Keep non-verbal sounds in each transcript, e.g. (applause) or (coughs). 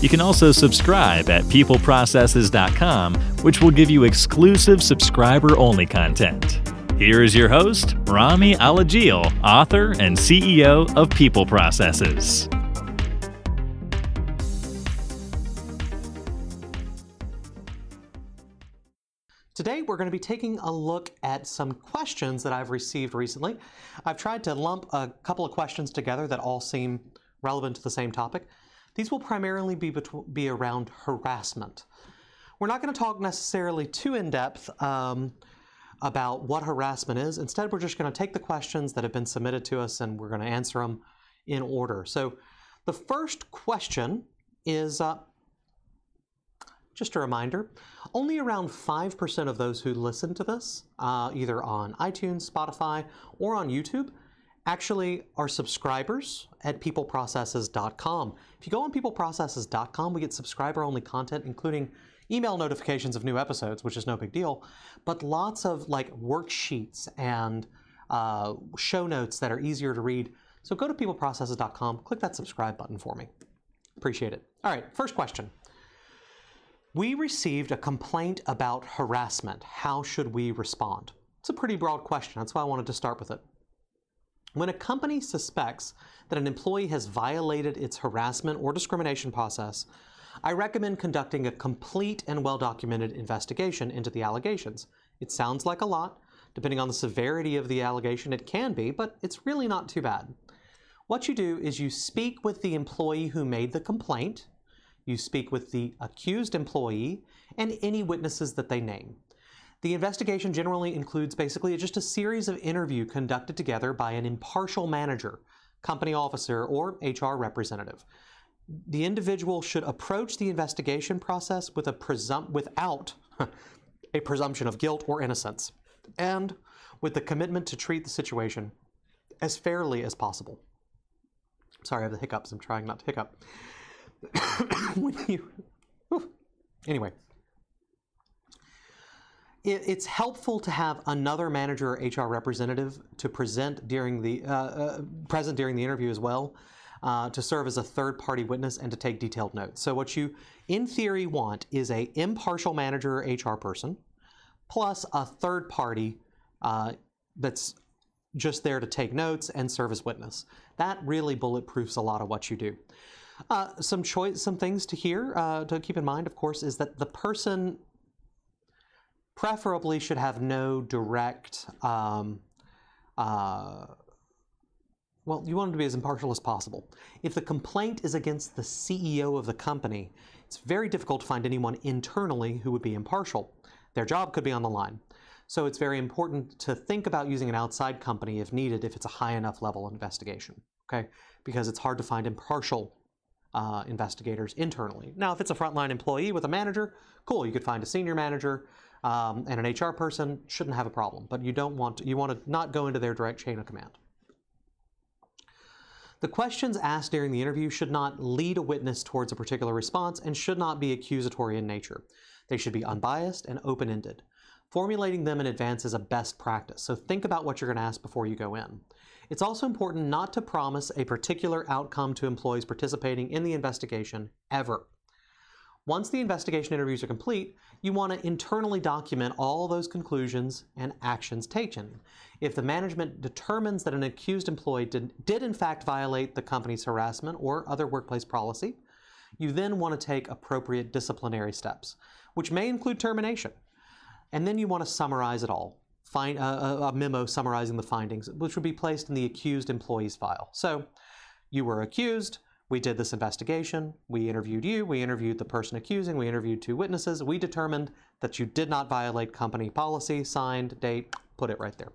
You can also subscribe at peopleprocesses.com, which will give you exclusive subscriber only content. Here is your host, Rami Alajil, author and CEO of People Processes. Today, we're going to be taking a look at some questions that I've received recently. I've tried to lump a couple of questions together that all seem relevant to the same topic. These will primarily be, be around harassment. We're not going to talk necessarily too in depth um, about what harassment is. Instead, we're just going to take the questions that have been submitted to us and we're going to answer them in order. So, the first question is uh, just a reminder only around 5% of those who listen to this, uh, either on iTunes, Spotify, or on YouTube, actually are subscribers at peopleprocesses.com. If you go on peopleprocesses.com, we get subscriber only content, including email notifications of new episodes, which is no big deal, but lots of like worksheets and uh, show notes that are easier to read. So go to peopleprocesses.com, click that subscribe button for me. Appreciate it. All right, first question. We received a complaint about harassment. How should we respond? It's a pretty broad question. That's why I wanted to start with it. When a company suspects that an employee has violated its harassment or discrimination process, I recommend conducting a complete and well documented investigation into the allegations. It sounds like a lot. Depending on the severity of the allegation, it can be, but it's really not too bad. What you do is you speak with the employee who made the complaint, you speak with the accused employee, and any witnesses that they name. The investigation generally includes basically just a series of interviews conducted together by an impartial manager, company officer, or HR representative. The individual should approach the investigation process with a presum- without (laughs) a presumption of guilt or innocence, and with the commitment to treat the situation as fairly as possible. Sorry, I have the hiccups. I'm trying not to hiccup. (coughs) when you, anyway, it's helpful to have another manager or HR representative to present during the uh, uh, present during the interview as well, uh, to serve as a third party witness and to take detailed notes. So what you, in theory, want is a impartial manager or HR person, plus a third party uh, that's just there to take notes and serve as witness. That really bulletproofs a lot of what you do. Uh, some choice, some things to hear uh, to keep in mind, of course, is that the person preferably should have no direct, um, uh, well, you want them to be as impartial as possible. If the complaint is against the CEO of the company, it's very difficult to find anyone internally who would be impartial. Their job could be on the line. So it's very important to think about using an outside company if needed, if it's a high enough level investigation, okay? Because it's hard to find impartial uh, investigators internally. Now, if it's a frontline employee with a manager, cool, you could find a senior manager um, and an HR person shouldn't have a problem, but you don't want to, you want to not go into their direct chain of command. The questions asked during the interview should not lead a witness towards a particular response and should not be accusatory in nature. They should be unbiased and open ended. Formulating them in advance is a best practice, so think about what you're going to ask before you go in. It's also important not to promise a particular outcome to employees participating in the investigation ever. Once the investigation interviews are complete, you want to internally document all those conclusions and actions taken. If the management determines that an accused employee did, did in fact violate the company's harassment or other workplace policy, you then want to take appropriate disciplinary steps, which may include termination. And then you want to summarize it all. Find a, a, memo summarizing the findings, which would be placed in the accused employee's file. So, you were accused, we did this investigation. We interviewed you. We interviewed the person accusing. We interviewed two witnesses. We determined that you did not violate company policy, signed, date, put it right there.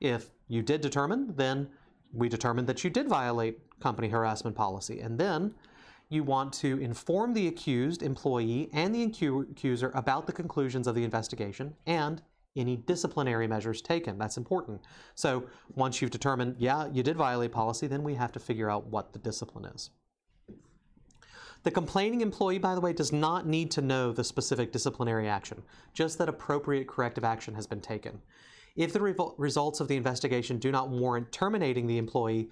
If you did determine, then we determined that you did violate company harassment policy. And then you want to inform the accused employee and the accuser about the conclusions of the investigation and any disciplinary measures taken. That's important. So once you've determined, yeah, you did violate policy, then we have to figure out what the discipline is. The complaining employee, by the way, does not need to know the specific disciplinary action, just that appropriate corrective action has been taken. If the results of the investigation do not warrant terminating the employee,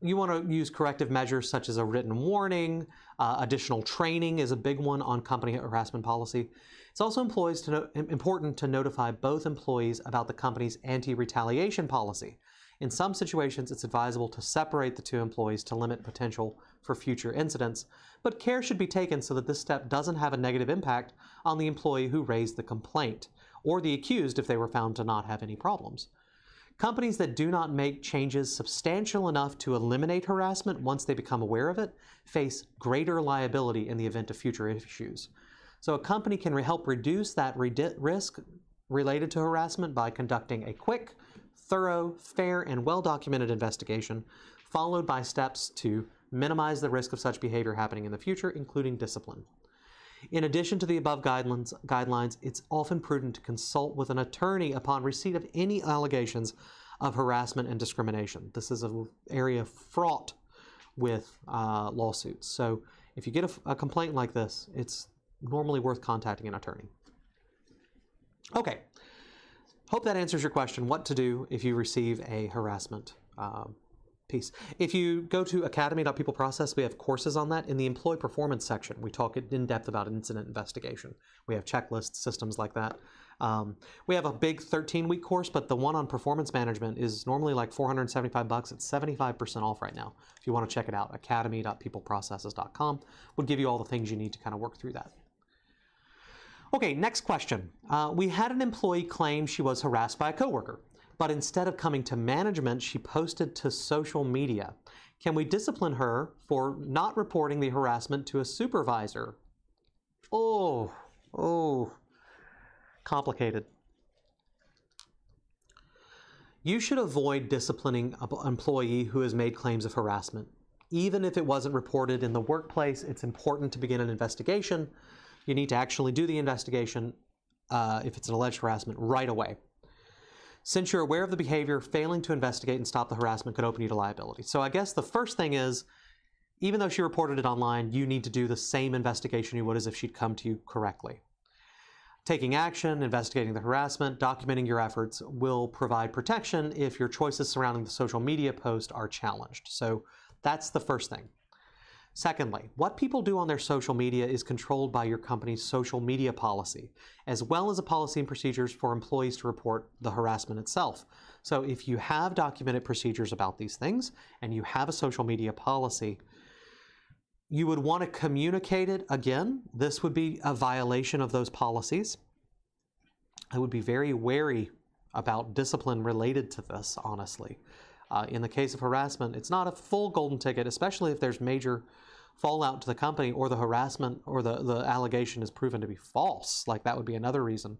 you want to use corrective measures such as a written warning, uh, additional training is a big one on company harassment policy. It's also to no- important to notify both employees about the company's anti retaliation policy. In some situations, it's advisable to separate the two employees to limit potential for future incidents, but care should be taken so that this step doesn't have a negative impact on the employee who raised the complaint, or the accused if they were found to not have any problems. Companies that do not make changes substantial enough to eliminate harassment once they become aware of it face greater liability in the event of future issues. So a company can help reduce that risk related to harassment by conducting a quick, thorough, fair, and well documented investigation, followed by steps to minimize the risk of such behavior happening in the future, including discipline. In addition to the above guidelines, guidelines, it's often prudent to consult with an attorney upon receipt of any allegations of harassment and discrimination. This is an area fraught with uh, lawsuits. So if you get a, a complaint like this, it's normally worth contacting an attorney. Okay, hope that answers your question what to do if you receive a harassment um, piece. If you go to academy.peopleprocess, we have courses on that. In the employee performance section, we talk in depth about incident investigation. We have checklists, systems like that. Um, we have a big 13 week course, but the one on performance management is normally like 475 bucks. It's 75% off right now. If you want to check it out, academy.peopleprocesses.com would give you all the things you need to kind of work through that. Okay, next question. Uh, we had an employee claim she was harassed by a coworker, but instead of coming to management, she posted to social media. Can we discipline her for not reporting the harassment to a supervisor? Oh, oh, complicated. You should avoid disciplining an employee who has made claims of harassment. Even if it wasn't reported in the workplace, it's important to begin an investigation you need to actually do the investigation uh, if it's an alleged harassment right away. Since you're aware of the behavior, failing to investigate and stop the harassment could open you to liability. So I guess the first thing is, even though she reported it online, you need to do the same investigation you would as if she'd come to you correctly. Taking action, investigating the harassment, documenting your efforts will provide protection if your choices surrounding the social media post are challenged. So that's the first thing. Secondly, what people do on their social media is controlled by your company's social media policy, as well as a policy and procedures for employees to report the harassment itself. So if you have documented procedures about these things and you have a social media policy, you would want to communicate it again. This would be a violation of those policies. I would be very wary about discipline related to this, honestly. Uh, in the case of harassment, it's not a full golden ticket, especially if there's major fallout to the company or the harassment or the, the allegation is proven to be false. Like that would be another reason.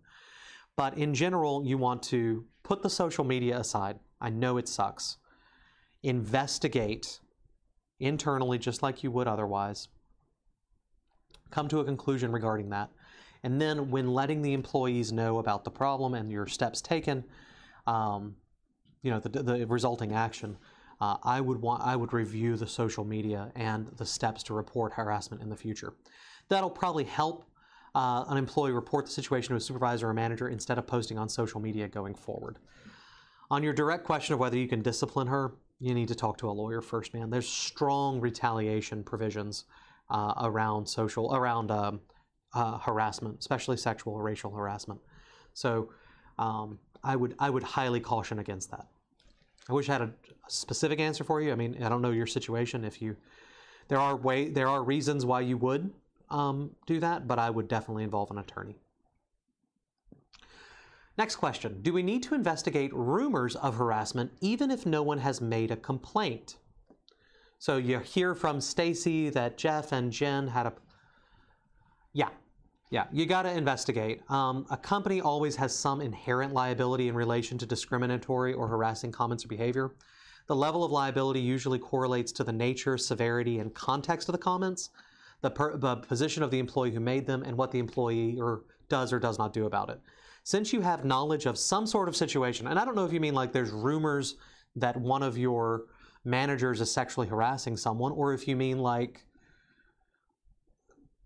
But in general, you want to put the social media aside. I know it sucks. Investigate internally, just like you would otherwise. Come to a conclusion regarding that. And then, when letting the employees know about the problem and your steps taken, um, you know, the, the resulting action, uh, I would want I would review the social media and the steps to report harassment in the future. That'll probably help uh, an employee report the situation to a supervisor or manager instead of posting on social media going forward. On your direct question of whether you can discipline her, you need to talk to a lawyer first, man. There's strong retaliation provisions uh, around social around um, uh, harassment, especially sexual or racial harassment. So um, I would I would highly caution against that. I wish I had a, specific answer for you. I mean, I don't know your situation. If you, there are way, there are reasons why you would um, do that, but I would definitely involve an attorney. Next question: Do we need to investigate rumors of harassment even if no one has made a complaint? So you hear from Stacy that Jeff and Jen had a. Yeah, yeah, you got to investigate. Um, a company always has some inherent liability in relation to discriminatory or harassing comments or behavior. The level of liability usually correlates to the nature, severity, and context of the comments. the, per, the position of the employee who made them, and what the employee or does or does not do about it. Since you have knowledge of some sort of situation, and I don't know if you mean like there's rumors that one of your managers is sexually harassing someone, or if you mean like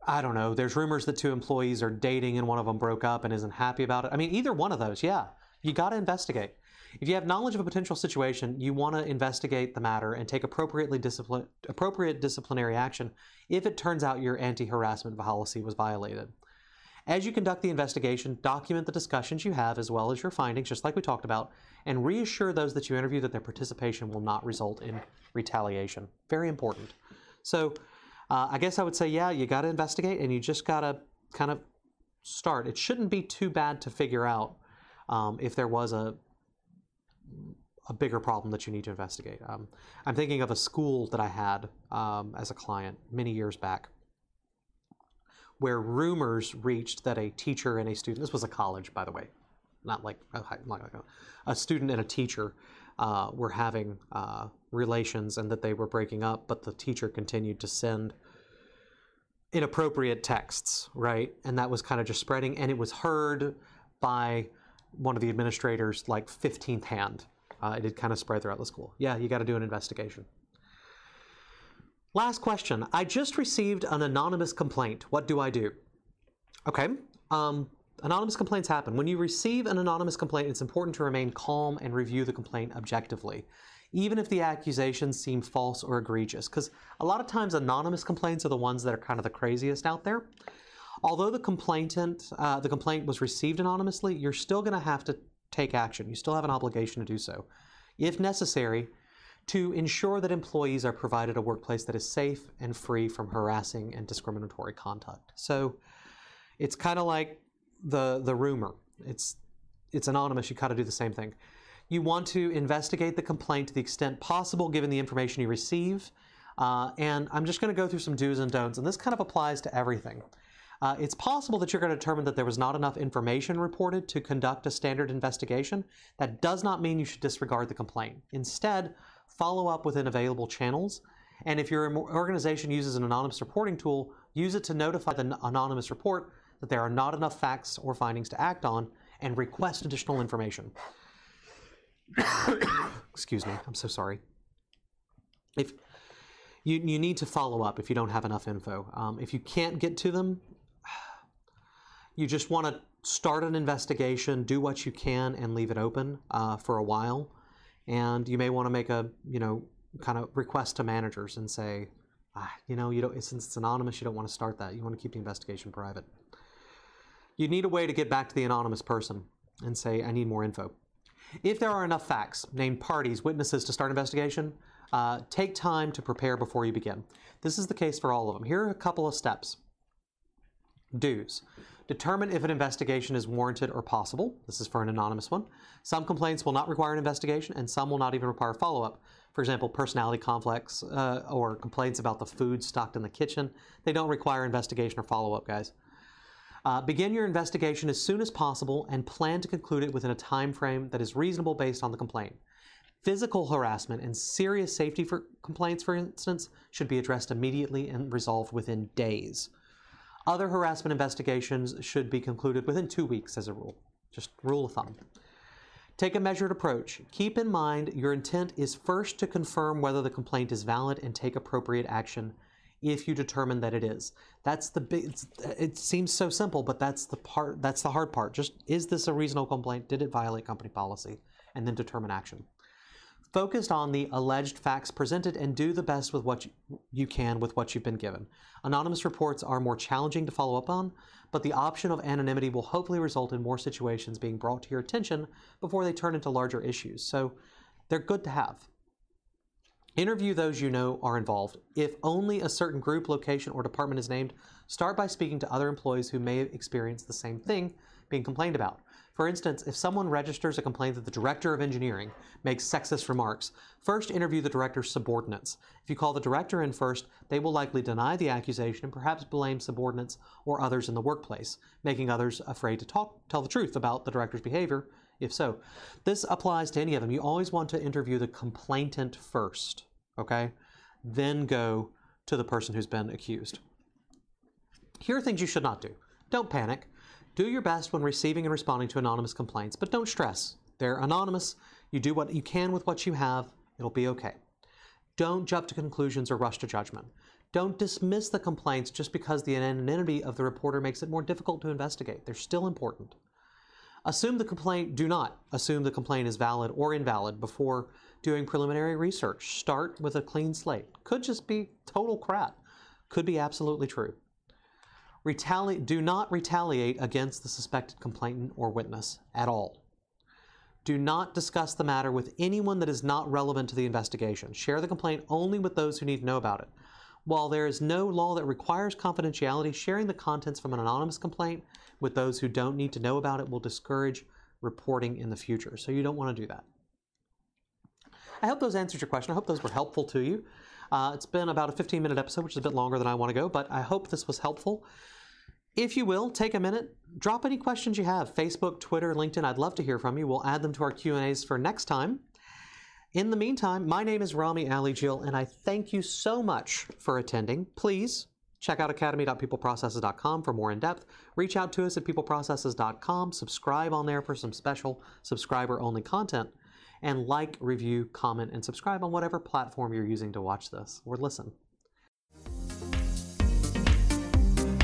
I don't know, there's rumors that two employees are dating and one of them broke up and isn't happy about it. I mean, either one of those, yeah, you got to investigate. If you have knowledge of a potential situation, you want to investigate the matter and take appropriately discipline, appropriate disciplinary action if it turns out your anti harassment policy was violated. As you conduct the investigation, document the discussions you have as well as your findings, just like we talked about, and reassure those that you interview that their participation will not result in retaliation. Very important. So, uh, I guess I would say, yeah, you got to investigate and you just got to kind of start. It shouldn't be too bad to figure out um, if there was a a bigger problem that you need to investigate. Um, I'm thinking of a school that I had um, as a client many years back, where rumors reached that a teacher and a student. This was a college, by the way, not like a, like a, a student and a teacher uh, were having uh, relations and that they were breaking up, but the teacher continued to send inappropriate texts, right? And that was kind of just spreading, and it was heard by one of the administrators like 15th hand. Uh, it had kind of spread throughout the school. Yeah, you got to do an investigation. Last question. I just received an anonymous complaint. What do I do? Okay. Um, anonymous complaints happen. When you receive an anonymous complaint, it's important to remain calm and review the complaint objectively, even if the accusations seem false or egregious. Because a lot of times, anonymous complaints are the ones that are kind of the craziest out there. Although the complainant, uh, the complaint was received anonymously, you're still going to have to take action. You still have an obligation to do so, if necessary, to ensure that employees are provided a workplace that is safe and free from harassing and discriminatory conduct. So it's kind of like the the rumor. It's it's anonymous. You got to do the same thing. You want to investigate the complaint to the extent possible, given the information you receive. Uh, and I'm just going to go through some do's and don'ts, and this kind of applies to everything. Uh, it's possible that you're going to determine that there was not enough information reported to conduct a standard investigation. That does not mean you should disregard the complaint. Instead, follow up within available channels. And if your organization uses an anonymous reporting tool, use it to notify the anonymous report that there are not enough facts or findings to act on and request additional information. (coughs) Excuse me, I'm so sorry. If you, you need to follow up if you don't have enough info. Um, if you can't get to them, (sighs) you just want to start an investigation, do what you can, and leave it open uh, for a while. And you may want to make a, you know, kind of request to managers and say, ah, you know, you don't since it's anonymous, you don't want to start that. You want to keep the investigation private. You need a way to get back to the anonymous person and say, I need more info. If there are enough facts, named parties, witnesses to start investigation, uh, take time to prepare before you begin. This is the case for all of them. Here are a couple of steps. Do's. Determine if an investigation is warranted or possible. This is for an anonymous one. Some complaints will not require an investigation, and some will not even require follow up. For example, personality conflicts uh, or complaints about the food stocked in the kitchen. They don't require investigation or follow up, guys. Uh, begin your investigation as soon as possible and plan to conclude it within a time frame that is reasonable based on the complaint. Physical harassment and serious safety for complaints, for instance, should be addressed immediately and resolved within days. Other harassment investigations should be concluded within two weeks as a rule. Just rule of thumb. Take a measured approach. Keep in mind your intent is first to confirm whether the complaint is valid and take appropriate action if you determine that it is. That's the big it seems so simple, but that's the part that's the hard part. Just is this a reasonable complaint? Did it violate company policy? And then determine action. Focused on the alleged facts presented and do the best with what you can with what you've been given. Anonymous reports are more challenging to follow up on, but the option of anonymity will hopefully result in more situations being brought to your attention before they turn into larger issues. So they're good to have. Interview those you know are involved. If only a certain group, location, or department is named, start by speaking to other employees who may experience the same thing being complained about. For instance, if someone registers a complaint that the director of engineering makes sexist remarks, first interview the director's subordinates. If you call the director in first, they will likely deny the accusation and perhaps blame subordinates or others in the workplace, making others afraid to talk, tell the truth about the director's behavior, if so. This applies to any of them. You always want to interview the complainant first, okay? Then go to the person who's been accused. Here are things you should not do. Don't panic. Do your best when receiving and responding to anonymous complaints, but don't stress. They're anonymous. You do what you can with what you have, it'll be okay. Don't jump to conclusions or rush to judgment. Don't dismiss the complaints just because the anonymity of the reporter makes it more difficult to investigate. They're still important. Assume the complaint, do not assume the complaint is valid or invalid before doing preliminary research. Start with a clean slate. Could just be total crap. Could be absolutely true. Retali- do not retaliate against the suspected complainant or witness at all. Do not discuss the matter with anyone that is not relevant to the investigation. Share the complaint only with those who need to know about it. While there is no law that requires confidentiality, sharing the contents from an anonymous complaint with those who don't need to know about it will discourage reporting in the future. So you don't want to do that. I hope those answered your question. I hope those were helpful to you. Uh, it's been about a 15 minute episode, which is a bit longer than I want to go, but I hope this was helpful. If you will, take a minute, drop any questions you have. Facebook, Twitter, LinkedIn, I'd love to hear from you. We'll add them to our Q&As for next time. In the meantime, my name is Rami Alajil, and I thank you so much for attending. Please check out academy.peopleprocesses.com for more in depth. Reach out to us at peopleprocesses.com. Subscribe on there for some special subscriber only content. And like, review, comment, and subscribe on whatever platform you're using to watch this or listen.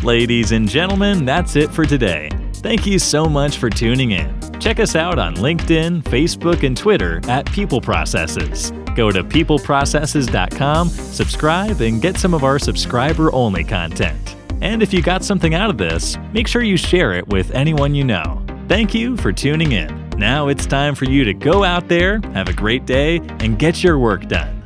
Ladies and gentlemen, that's it for today. Thank you so much for tuning in. Check us out on LinkedIn, Facebook, and Twitter at People Processes. Go to peopleprocesses.com, subscribe, and get some of our subscriber only content. And if you got something out of this, make sure you share it with anyone you know. Thank you for tuning in. Now it's time for you to go out there, have a great day, and get your work done.